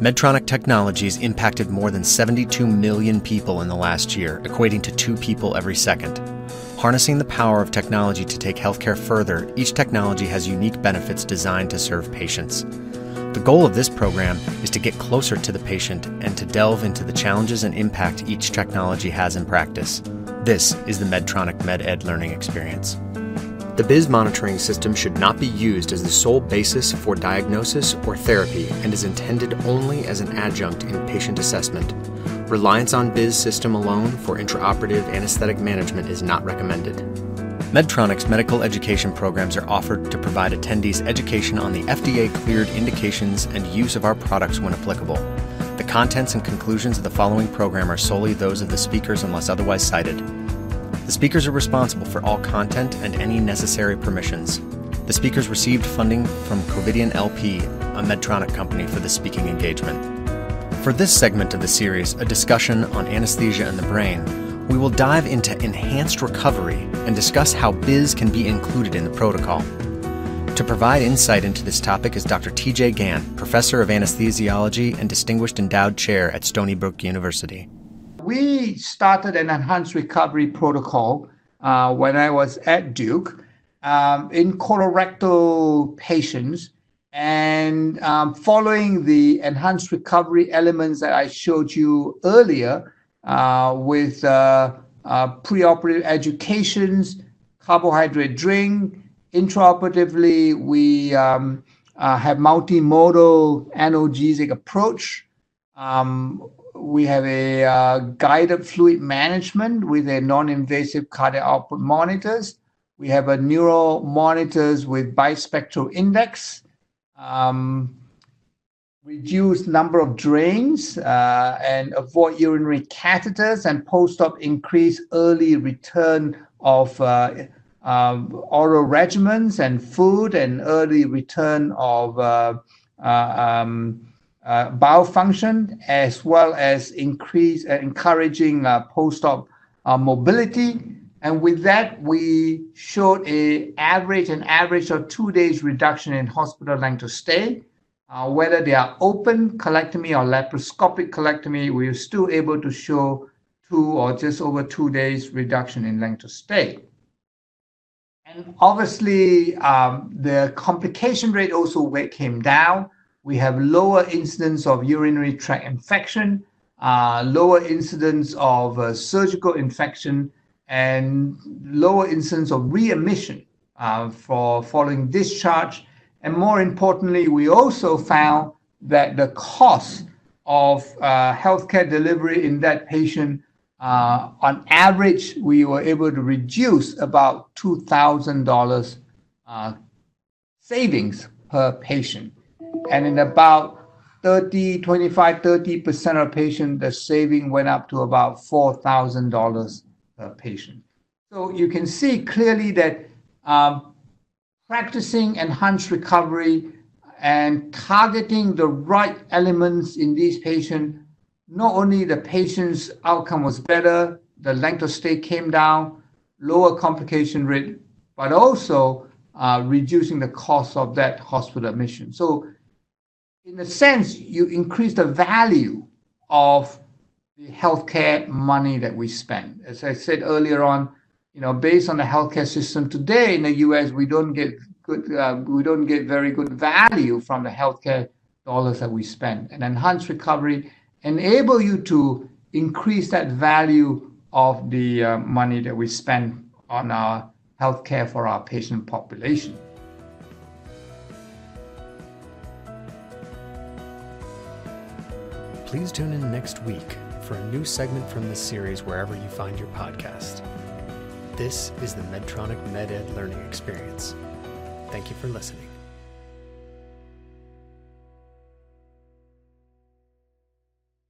Medtronic Technologies impacted more than 72 million people in the last year, equating to two people every second. Harnessing the power of technology to take healthcare further, each technology has unique benefits designed to serve patients. The goal of this program is to get closer to the patient and to delve into the challenges and impact each technology has in practice. This is the Medtronic MedEd learning experience. The BIS monitoring system should not be used as the sole basis for diagnosis or therapy and is intended only as an adjunct in patient assessment. Reliance on BIS system alone for intraoperative anesthetic management is not recommended. Medtronic's medical education programs are offered to provide attendees education on the FDA cleared indications and use of our products when applicable. The contents and conclusions of the following program are solely those of the speakers unless otherwise cited. The speakers are responsible for all content and any necessary permissions. The speakers received funding from Covidien LP, a Medtronic company, for the speaking engagement. For this segment of the series, a discussion on anesthesia and the brain, we will dive into enhanced recovery and discuss how BIS can be included in the protocol. To provide insight into this topic is Dr. T.J. Gan, professor of anesthesiology and distinguished endowed chair at Stony Brook University we started an enhanced recovery protocol uh, when I was at Duke um, in colorectal patients. And um, following the enhanced recovery elements that I showed you earlier uh, with uh, uh preoperative educations, carbohydrate drink, intraoperatively, we um, uh, have multimodal analgesic approach. Um, we have a uh, guided fluid management with a non-invasive cardiac output monitors. We have a neural monitors with bispectral index, um, reduce number of drains uh, and avoid urinary catheters and post-op increase early return of uh, um, oral regimens and food and early return of uh, uh um, uh, bowel function as well as increase uh, encouraging uh, post-op uh, mobility. And with that, we showed a average an average of two days reduction in hospital length of stay. Uh, whether they are open colectomy or laparoscopic colectomy, we are still able to show two or just over two days reduction in length of stay. And obviously, um, the complication rate also came down we have lower incidence of urinary tract infection, uh, lower incidence of uh, surgical infection, and lower incidence of readmission uh, for following discharge. And more importantly, we also found that the cost of uh, healthcare delivery in that patient, uh, on average, we were able to reduce about $2,000 uh, savings per patient. And in about 30, 25, 30% of patients, the saving went up to about $4,000 per patient. So you can see clearly that um, practicing enhanced recovery and targeting the right elements in these patients, not only the patient's outcome was better, the length of stay came down, lower complication rate, but also uh, reducing the cost of that hospital admission. So in a sense, you increase the value of the healthcare money that we spend. As I said earlier on, you know, based on the healthcare system today in the U.S., we don't get good, uh, we don't get very good value from the healthcare dollars that we spend. And enhanced recovery enable you to increase that value of the uh, money that we spend on our healthcare for our patient population. Please tune in next week for a new segment from this series wherever you find your podcast. This is the Medtronic MedEd Learning Experience. Thank you for listening.